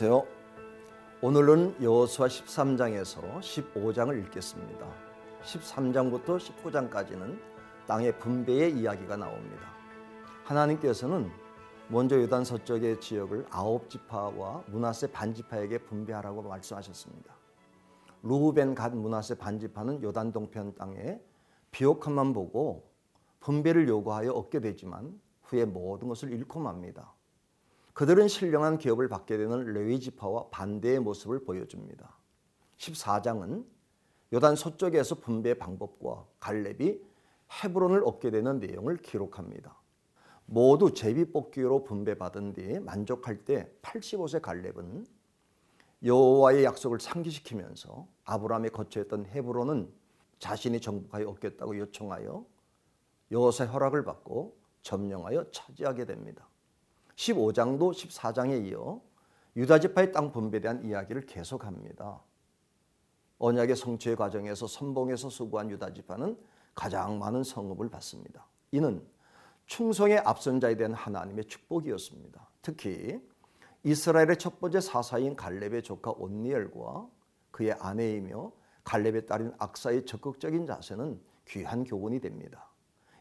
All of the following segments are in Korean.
안녕하세요. 오늘은 여호수아 13장에서 15장을 읽겠습니다. 13장부터 19장까지는 땅의 분배의 이야기가 나옵니다. 하나님께서는 먼저 요단 서쪽의 지역을 아홉 지파와 문하세 반지파에게 분배하라고 말씀하셨습니다. 루벤 갓 문하세 반지파는 요단 동편 땅에 비옥함만 보고 분배를 요구하여 얻게 되지만 후에 모든 것을 잃고 맙니다. 그들은 신령한 기업을 받게 되는 레위 지파와 반대의 모습을 보여줍니다. 14장은 요단 서쪽에서 분배 방법과 갈렙이 헤브론을 얻게 되는 내용을 기록합니다. 모두 제비 뽑기로 분배받은 뒤 만족할 때 85세 갈렙은 여호와의 약속을 상기시키면서 아브라함이 거처했던 헤브론은 자신이 정복하여 얻겠다고 요청하여 여호사의 허락을 받고 점령하여 차지하게 됩니다. 15장도 14장에 이어 유다 지파의 땅 분배에 대한 이야기를 계속합니다. 언약의 성취의 과정에서 선봉에서 수고한 유다 지파는 가장 많은 성읍을 받습니다. 이는 충성의 앞선 자에 대한 하나님의 축복이었습니다. 특히 이스라엘의 첫 번째 사사인 갈렙의 조카 온니엘과 그의 아내이며 갈렙의 딸인 악사의 적극적인 자세는 귀한 교훈이 됩니다.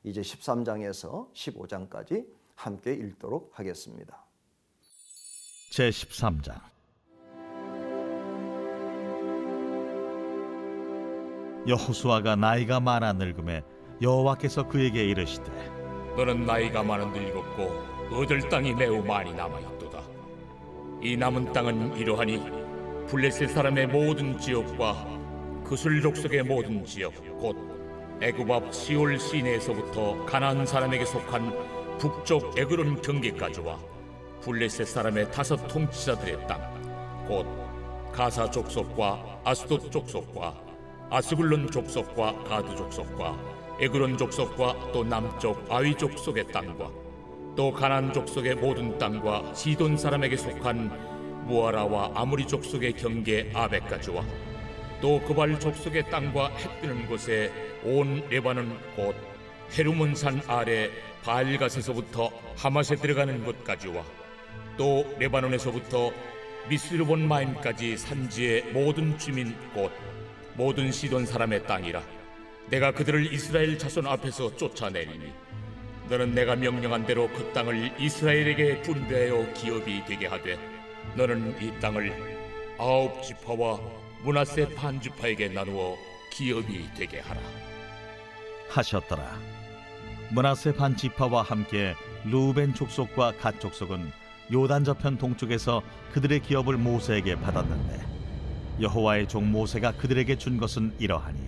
이제 13장에서 15장까지 함께 읽도록 하겠습니다. 제 13장 여호수아가 나이가 많아 늙음에 여호와께서 그에게 이르시되 너는 나이가 많은 늙었고 얻을 땅이 매우 많이 남아 있도다. 이 남은 땅은 이러하니 블레셋 사람의 모든 지역과 그술 족속의 모든 지역 곧 애굽 앞 시올 시내에서부터 가나안 사람에게 속한 북쪽 에그론 경계까지와 블레셋 사람의 다섯 통치자들의 땅 곧 가사 족속과 아스돗 족속과 아스글론 족속과 가드 족속과 에그론 족속과 또 남쪽 아위 족속의 땅과 또 가난 족속의 모든 땅과 시돈 사람에게 속한 무아라와 아무리 족속의 경계 아베까지와 또 그발 족속의 땅과 해 뜨는 곳에 온 레바논 곧 헤르몬산 아래 바알갓에서부터 하맛에 들어가는 곳까지와. 또 레바논에서부터 미스르본 마임까지 산지의 모든 주민 곧 모든 시돈 사람의 땅이라. 내가 그들을 이스라엘 자손 앞에서 쫓아내리니 너는 내가 명령한 대로 그 땅을 이스라엘에게 분배하여 기업이 되게 하되 너는 이 땅을 아홉 지파와 문하세 반 지파에게 나누어 기업이 되게 하라. 하셨더라 문하세 반 지파와 함께 루벤 족속과 갓 족속은 요단 저편 동쪽에서 그들의 기업을 모세에게 받았는데 여호와의 종 모세가 그들에게 준 것은 이러하니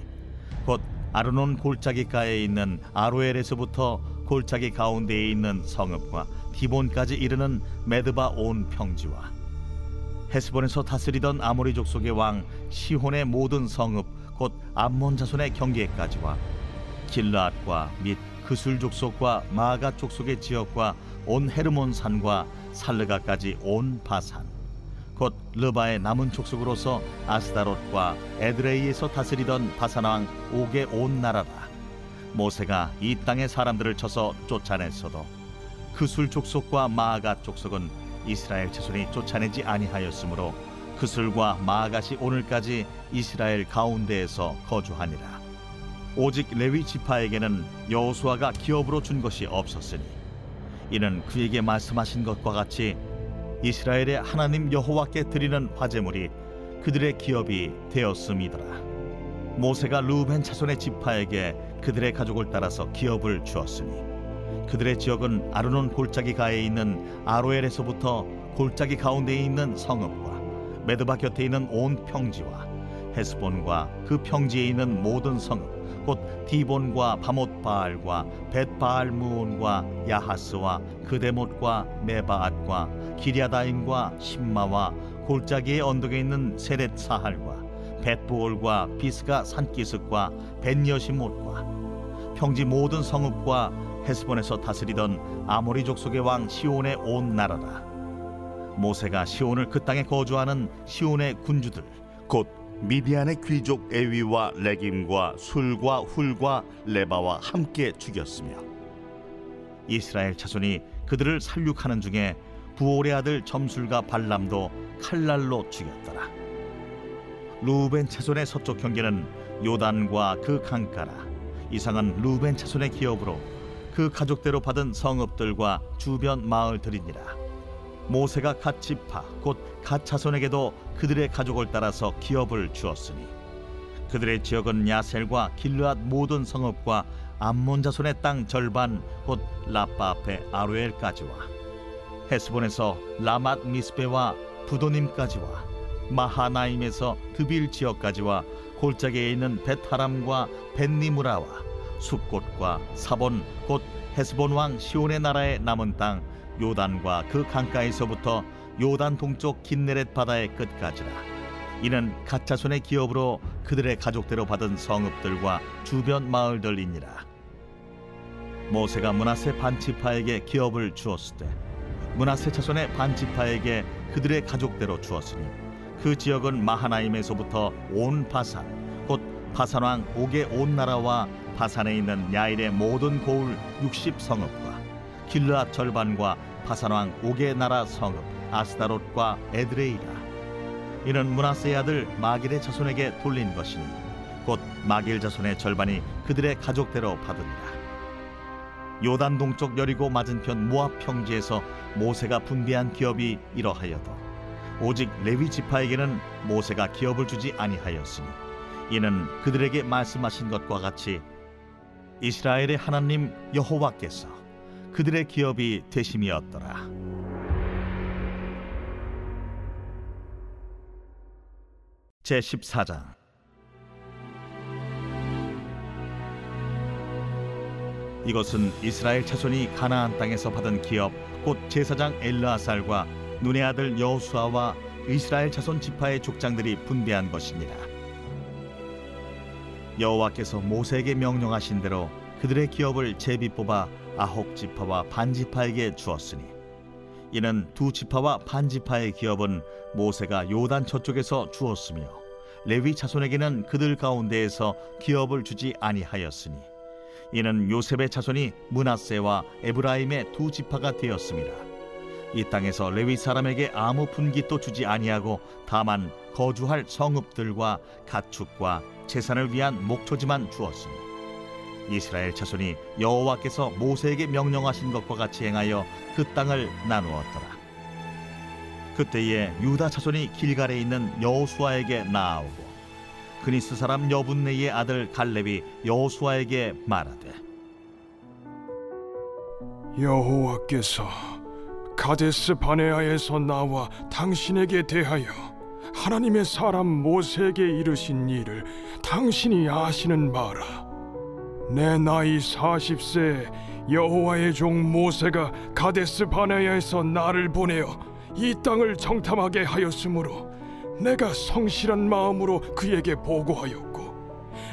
곧 아르논 골짜기가에 있는 아로엘에서부터 골짜기 가운데에 있는 성읍과 디본까지 이르는 메드바 온 평지와 헤스본에서 다스리던 아모리 족속의 왕 시혼의 모든 성읍 곧 암몬 자손의 경계까지와 길라앗과 및 그술 족속과 마가 족속의 지역과 온 헤르몬 산과 살르가까지 온 바산. 곧 르바의 남은 족속으로서 아스다롯과 에드레이에서 다스리던 바산 왕 옥의 온 나라라 모세가 이 땅의 사람들을 쳐서 쫓아냈어도 그술 족속과 마가 족속은 이스라엘 자손이 쫓아내지 아니하였으므로 그술과 마가시 오늘까지 이스라엘 가운데에서 거주하니라 오직 레위 지파에게는 여호수아가 기업으로 준 것이 없었으니 이는 그에게 말씀하신 것과 같이 이스라엘의 하나님 여호와께 드리는 화제물이 그들의 기업이 되었음이더라. 모세가 루벤 자손의 지파에게 그들의 가족을 따라서 기업을 주었으니 그들의 지역은 아르논 골짜기 가에 있는 아로엘에서부터 골짜기 가운데에 있는 성읍과 메드바 곁에 있는 온 평지와 헤스본과 그 평지에 있는 모든 성읍 곧 디본과 바못 바알과 벳 바알 무온과 야하스와 그데못과 메바앗과 기리아다임과 신마와 골짜기의 언덕에 있는 세렛 사할과 벳부올과 비스가 산기슭과 벤여시못과 평지 모든 성읍과 헤스본에서 다스리던 아모리 족속의 왕 시온의 온 나라라. 모세가 시온을 그 땅에 거주하는 시온의 군주들 곧 미디안의 귀족 에위와 레김과 술과 훌과 레바와 함께 죽였으며 이스라엘 자손이 그들을 살육하는 중에 부올의 아들 점술가 발람도 칼날로 죽였더라. 루벤 차손의 서쪽 경계는 요단과 그 강가라. 이상은 루벤 차손의 기업으로 그 가족대로 받은 성읍들과 주변 마을들이니라. 모세가 갓 지파 곧갓 차손에게도 그들의 가족을 따라서 기업을 주었으니 그들의 지역은 야셀과 길르앗 모든 성읍과 암몬 자손의 땅 절반 곧 라빠 앞에 아루엘까지와. 헤스본에서 라맛 미스베와 부도님까지와. 마하나임에서 드빌 지역까지와. 골짜기에 있는 베타람과 벤니무라와 숲곳과 사본 곧 헤스본 왕 시온의 나라의 남은 땅 요단과 그 강가에서부터 요단 동쪽 긴네렛 바다의 끝까지라. 이는 가짜 손의 기업으로 그들의 가족대로 받은 성읍들과 주변 마을들이니라. 모세가 문하세 반지파에게 기업을 주었을 때 문하세 자손의 반지파에게 그들의 가족대로 주었으니 그 지역은 마하나임에서부터 온 바산 곧 바산 왕 옥의 온 나라와 바산에 있는 야일의 모든 고을 60 성읍과 길르앗 절반과 바산 왕 옥의 나라 성읍 아스다롯과 에드레이라. 이는 문하세의 아들 마길의 자손에게 돌린 것이니 곧 마길 자손의 절반이 그들의 가족대로 받으니라. 요단 동쪽 여리고 맞은편 모압 평지에서 모세가 분배한 기업이 이러하여도 오직 레위 지파에게는 모세가 기업을 주지 아니하였으니 이는 그들에게 말씀하신 것과 같이 이스라엘의 하나님 여호와께서 그들의 기업이 되심이었더라. 제 14장 이것은 이스라엘 자손이 가나안 땅에서 받은 기업 곧 제사장 엘르아살과 눈의 아들 여호수아와 이스라엘 자손 지파의 족장들이 분배한 것이니라 여호와께서 모세에게 명령하신 대로 그들의 기업을 제비 뽑아 아홉 지파와 반 지파에게 주었으니 이는 두 지파와 반 지파의 기업은 모세가 요단 저쪽에서 주었으며 레위 자손에게는 그들 가운데에서 기업을 주지 아니하였으니 이는 요셉의 자손이 문하세와 에브라임의 두 지파가 되었습니다. 이 땅에서 레위 사람에게 아무 분깃도 주지 아니하고 다만 거주할 성읍들과 가축과 재산을 위한 목초지만 주었으니 이스라엘 자손이 여호와께서 모세에게 명령하신 것과 같이 행하여 그 땅을 나누었더라. 그때에 유다 자손이 길갈에 있는 여호수아에게 나아오고 그니스 사람 여분네의 아들 갈렙이 여호수아에게 말하되 여호와께서 가데스 바네아에서 나와 당신에게 대하여 하나님의 사람 모세에게 이르신 일을 당신이 아시는 바라. 내 나이 40세 여호와의 종 모세가 가데스 바네아에서 나를 보내어 이 땅을 정탐하게 하였으므로 내가 성실한 마음으로 그에게 보고하였고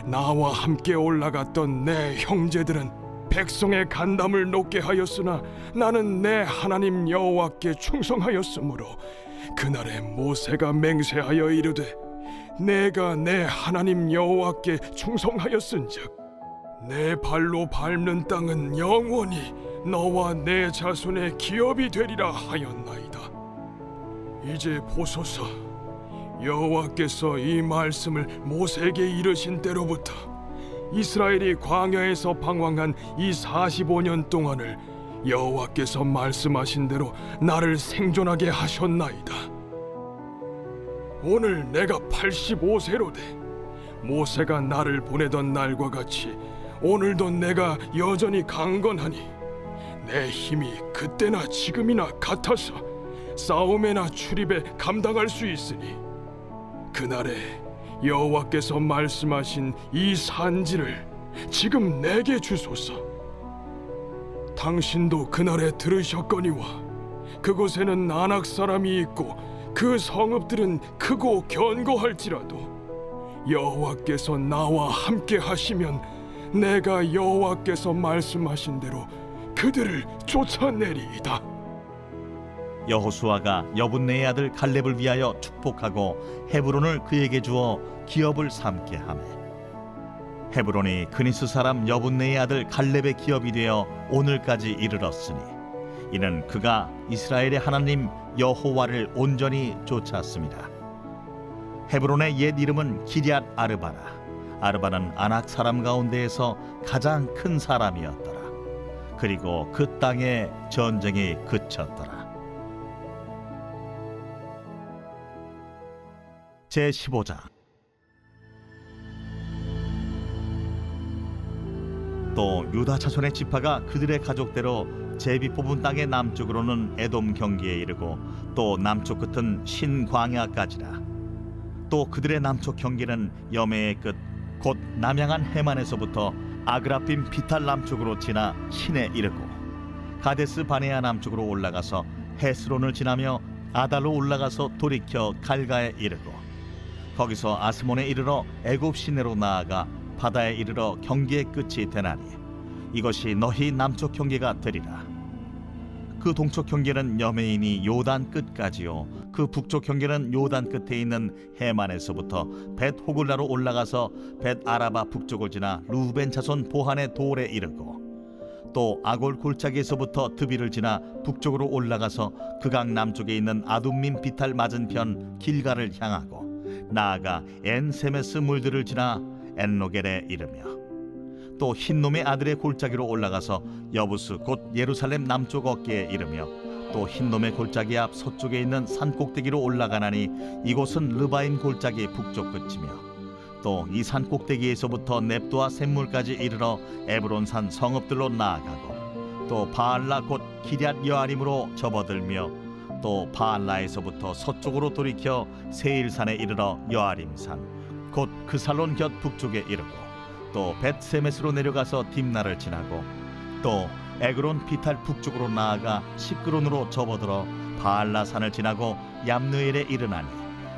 나와 함께 올라갔던 내 형제들은 백성의 간담을 높게 하였으나 나는 내 하나님 여호와께 충성하였으므로 그날에 모세가 맹세하여 이르되 내가 내 하나님 여호와께 충성하였은즉 내 발로 밟는 땅은 영원히 너와 내 자손의 기업이 되리라 하였나이다 이제 보소서 여호와께서 이 말씀을 모세에게 이르신 때로부터 이스라엘이 광야에서 방황한 이 45년 동안을 여호와께서 말씀하신 대로 나를 생존하게 하셨나이다. 오늘 내가 85세로 돼 모세가 나를 보내던 날과 같이 오늘도 내가 여전히 강건하니 내 힘이 그때나 지금이나 같아서 싸움에나 출입에 감당할 수 있으니 그날에 여호와께서 말씀하신 이 산지를 지금 내게 주소서. 당신도 그날에 들으셨거니와 그곳에는 안악 사람이 있고 그 성읍들은 크고 견고할지라도 여호와께서 나와 함께 하시면 내가 여호와께서 말씀하신 대로 그들을 쫓아내리이다. 여호수아가 여분네의 아들 갈렙을 위하여 축복하고 헤브론을 그에게 주어 기업을 삼게 하매 헤브론이 그니스 사람 여분네의 아들 갈렙의 기업이 되어 오늘까지 이르렀으니 이는 그가 이스라엘의 하나님 여호와를 온전히 쫓았습니다. 헤브론의 옛 이름은 기럇 아르바라. 아르바는 아낙 사람 가운데에서 가장 큰 사람이었더라. 그리고 그 땅에 전쟁이 그쳤더라. 제 15장 또 유다 자손의 지파가 그들의 가족대로 제비 뽑은 땅의 남쪽으로는 에돔 경기에 이르고 또 남쪽 끝은 신광야까지라 또 그들의 남쪽 경계는 여매의 끝 곧 남양한 해만에서부터 아그라핌 비탈 남쪽으로 지나 신에 이르고 가데스 바네아 남쪽으로 올라가서 헤스론을 지나며 아달로 올라가서 돌이켜 갈가에 이르고 거기서 아스몬에 이르러 애굽 시내로 나아가 바다에 이르러 경계의 끝이 되나니 이것이 너희 남쪽 경계가 되리라. 그 동쪽 경계는 여메인이 요단 끝까지요 그 북쪽 경계는 요단 끝에 있는 해만에서부터 벳 호글라로 올라가서 벳 아라바 북쪽을 지나 루벤 자손 보한의 돌에 이르고 또 아골 골짜기에서부터 드비를 지나 북쪽으로 올라가서 그강 남쪽에 있는 아둠민 비탈 맞은편 길가를 향하고 나아가 엔세메스 물들을 지나 엔로겔에 이르며 또 흰놈의 아들의 골짜기로 올라가서 여부스 곧 예루살렘 남쪽 어깨에 이르며 또 흰놈의 골짜기 앞 서쪽에 있는 산 꼭대기로 올라가나니 이곳은 르바임 골짜기 북쪽 끝이며 또 이 산 꼭대기에서부터 넵도와 샘물까지 이르러 에브론산 성읍들로 나아가고 또 바알라 곧 기럇 여아림으로 접어들며 또 바알라에서부터 서쪽으로 돌이켜 세일산에 이르러 여아림산 곧 그 살론 곁 북쪽에 이르고 또 벳세메스로 내려가서 딥나를 지나고 또 에그론 비탈 북쪽으로 나아가 시크론으로 접어들어 바알라산을 지나고 얌느엘에 이르나니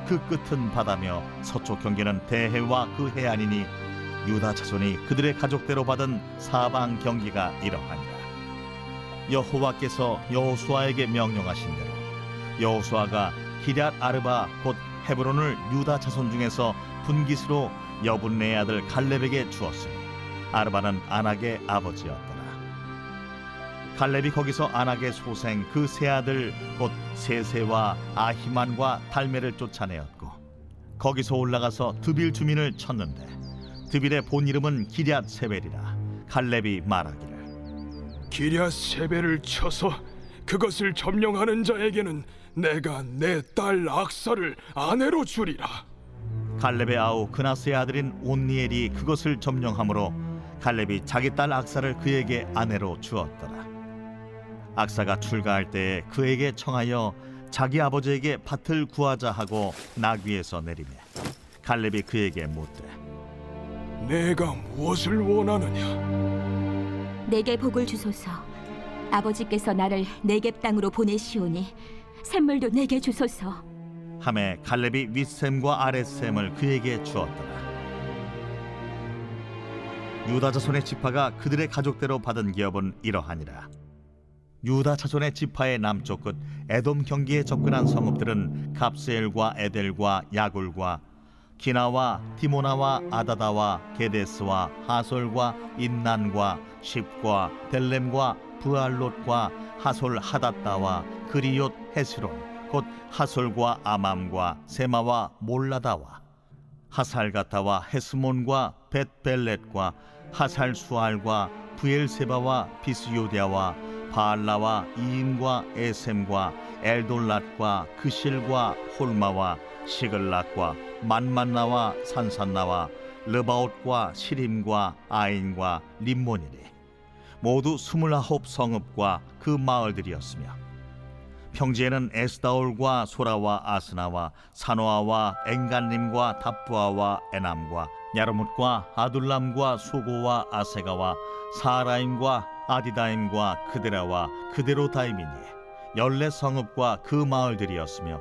그 끝은 바다며 서쪽 경계는 대해와 그 해안이니 유다 자손이 그들의 가족대로 받은 사방 경기가 이러하니라 여호와께서 여호수아에게 명령하신 대로 여호수아가 기럇 아르바 곧 헤브론을 유다 자손 중에서 분깃으로 여분네의 아들 갈렙에게 주었으니 아르바는 아낙의 아버지였더라. 갈렙이 거기서 아낙의 소생 그 세 아들 곧 세세와 아히만과 달메를 쫓아내었고 거기서 올라가서 드빌 주민을 쳤는데 드빌의 본 이름은 기럇 세벨이라 갈렙이 말하기를 기랴 세배를 쳐서 그것을 점령하는 자에게는 내가 내 딸 악사를 아내로 주리라. 갈렙의 아우 그나스의 아들인 온니엘이 그것을 점령함으로 갈렙이 자기 딸 악사를 그에게 아내로 주었더라. 악사가 출가할 때에 그에게 청하여 자기 아버지에게 밭을 구하자 하고 나귀에서 내리매 갈렙이 그에게 묻되 내가 무엇을 원하느냐? 내게 복을 주소서. 아버지께서 나를 내겝 땅으로 보내시오니 샘물도 내게 주소서. 함에 갈렙이 윗샘과 아랫샘을 그에게 주었더라. 유다 자손의 지파가 그들의 가족대로 받은 기업은 이러하니라. 유다 자손의 지파의 남쪽 끝 에돔 경기에 접근한 성읍들은 갑스엘과 에델과 야굴과 기나와 디모나와 아다다와 게데스와 하솔과 인난과 십과 델렘과 부알롯과 하솔 하닷다와 그리옷 헤스론 곧 하솔과 아맘과 세마와 몰라다와 하살가타와 헤스몬과 벳벨렛과 하살 수알과 부엘세바와 비스요디아와 바알라와 이인과 에셈과 엘돌랏과 그실과 홀마와 시글락과 만만나와 산산나와 르바옷과 시림과 아인과 림몬이니 모두 스물아홉 성읍과 그 마을들이었으며 평지에는 에스다올과 소라와 아스나와 사노아와 엥간림과 답부아와 에남과 야르뭇과 아둘람과 수고와 아세가와 사라임과 아디다임과 그데라와 그데로 다임이니 열네 성읍과 그 마을들이었으며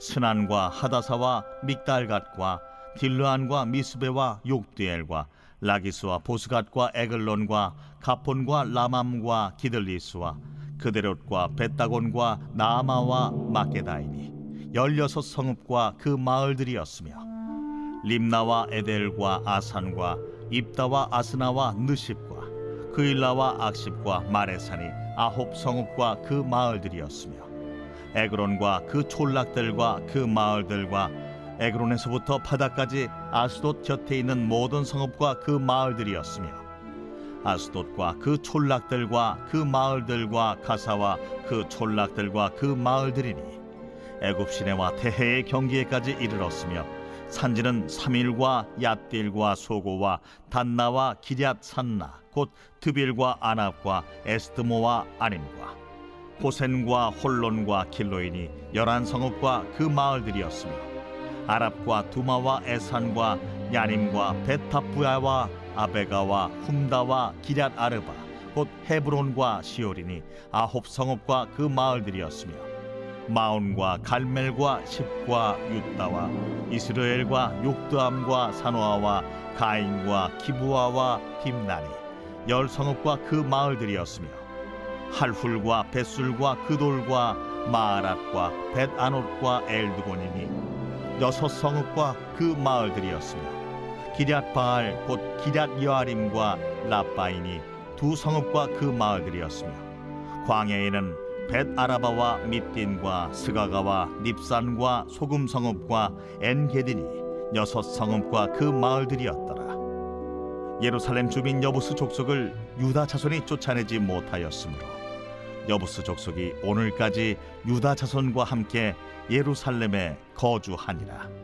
스난과 하다사와 믹달갓과 딜르안과 미스베와 욕디엘과 라기스와 보스갓과 에글론과 가폰과 라맘과 기들리스와 그데롯과 베다곤과 나아마와 마게다이니 열여섯 성읍과 그 마을들이었으며 림나와 에델과 아산과 입다와 아스나와 느십과 그일라와 악십과 마레산이 아홉 성읍과 그 마을들이었으며 에그론과 그 촌락들과 그 마을들과 에그론에서부터 바다까지 아스돗 곁에 있는 모든 성읍과 그 마을들이었으며 아스돗과 그 촌락들과 그 마을들과 가사와 그 촌락들과 그 마을들이니 애굽 시내와 대해의 경기에까지 이르렀으며 산지는 삼일과 얏딜과 소고와 단나와 기럇 산나 곧 드빌과 아납과 에스드모와 아님과 호센과 홀론과 길로인이 열한 성읍과 그 마을들이었으며 아랍과 두마와 에산과 야님과 베타부야와 아베가와 훔다와 기럇 아르바 곧 헤브론과 시오린이 아홉 성읍과 그 마을들이었으며 마온과 갈멜과 십과 유다와 이스라엘과 욕드암과 사노아와 가인과 기부아와 딥나니 열 성읍과 그 마을들이었으며 할훌과 벳술과 그돌과 마아랏과 벳아롯과 엘드곤이니 여섯 성읍과 그 마을들이었으며 기럇바알 곧 기럇 여아림과 라바인이 두 성읍과 그 마을들이었으며 광야에는 벳 아라바와 밑딘과 스가가와 닙산과 소금 성읍과 엔게딘이 여섯 성읍과 그 마을들이었더라. 예루살렘 주민 여부스 족속을 유다 자손이 쫓아내지 못하였으므로 여부스 족속이 오늘까지 유다 자손과 함께 예루살렘에 거주하니라.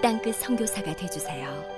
땅끝 선교사가 되주세요.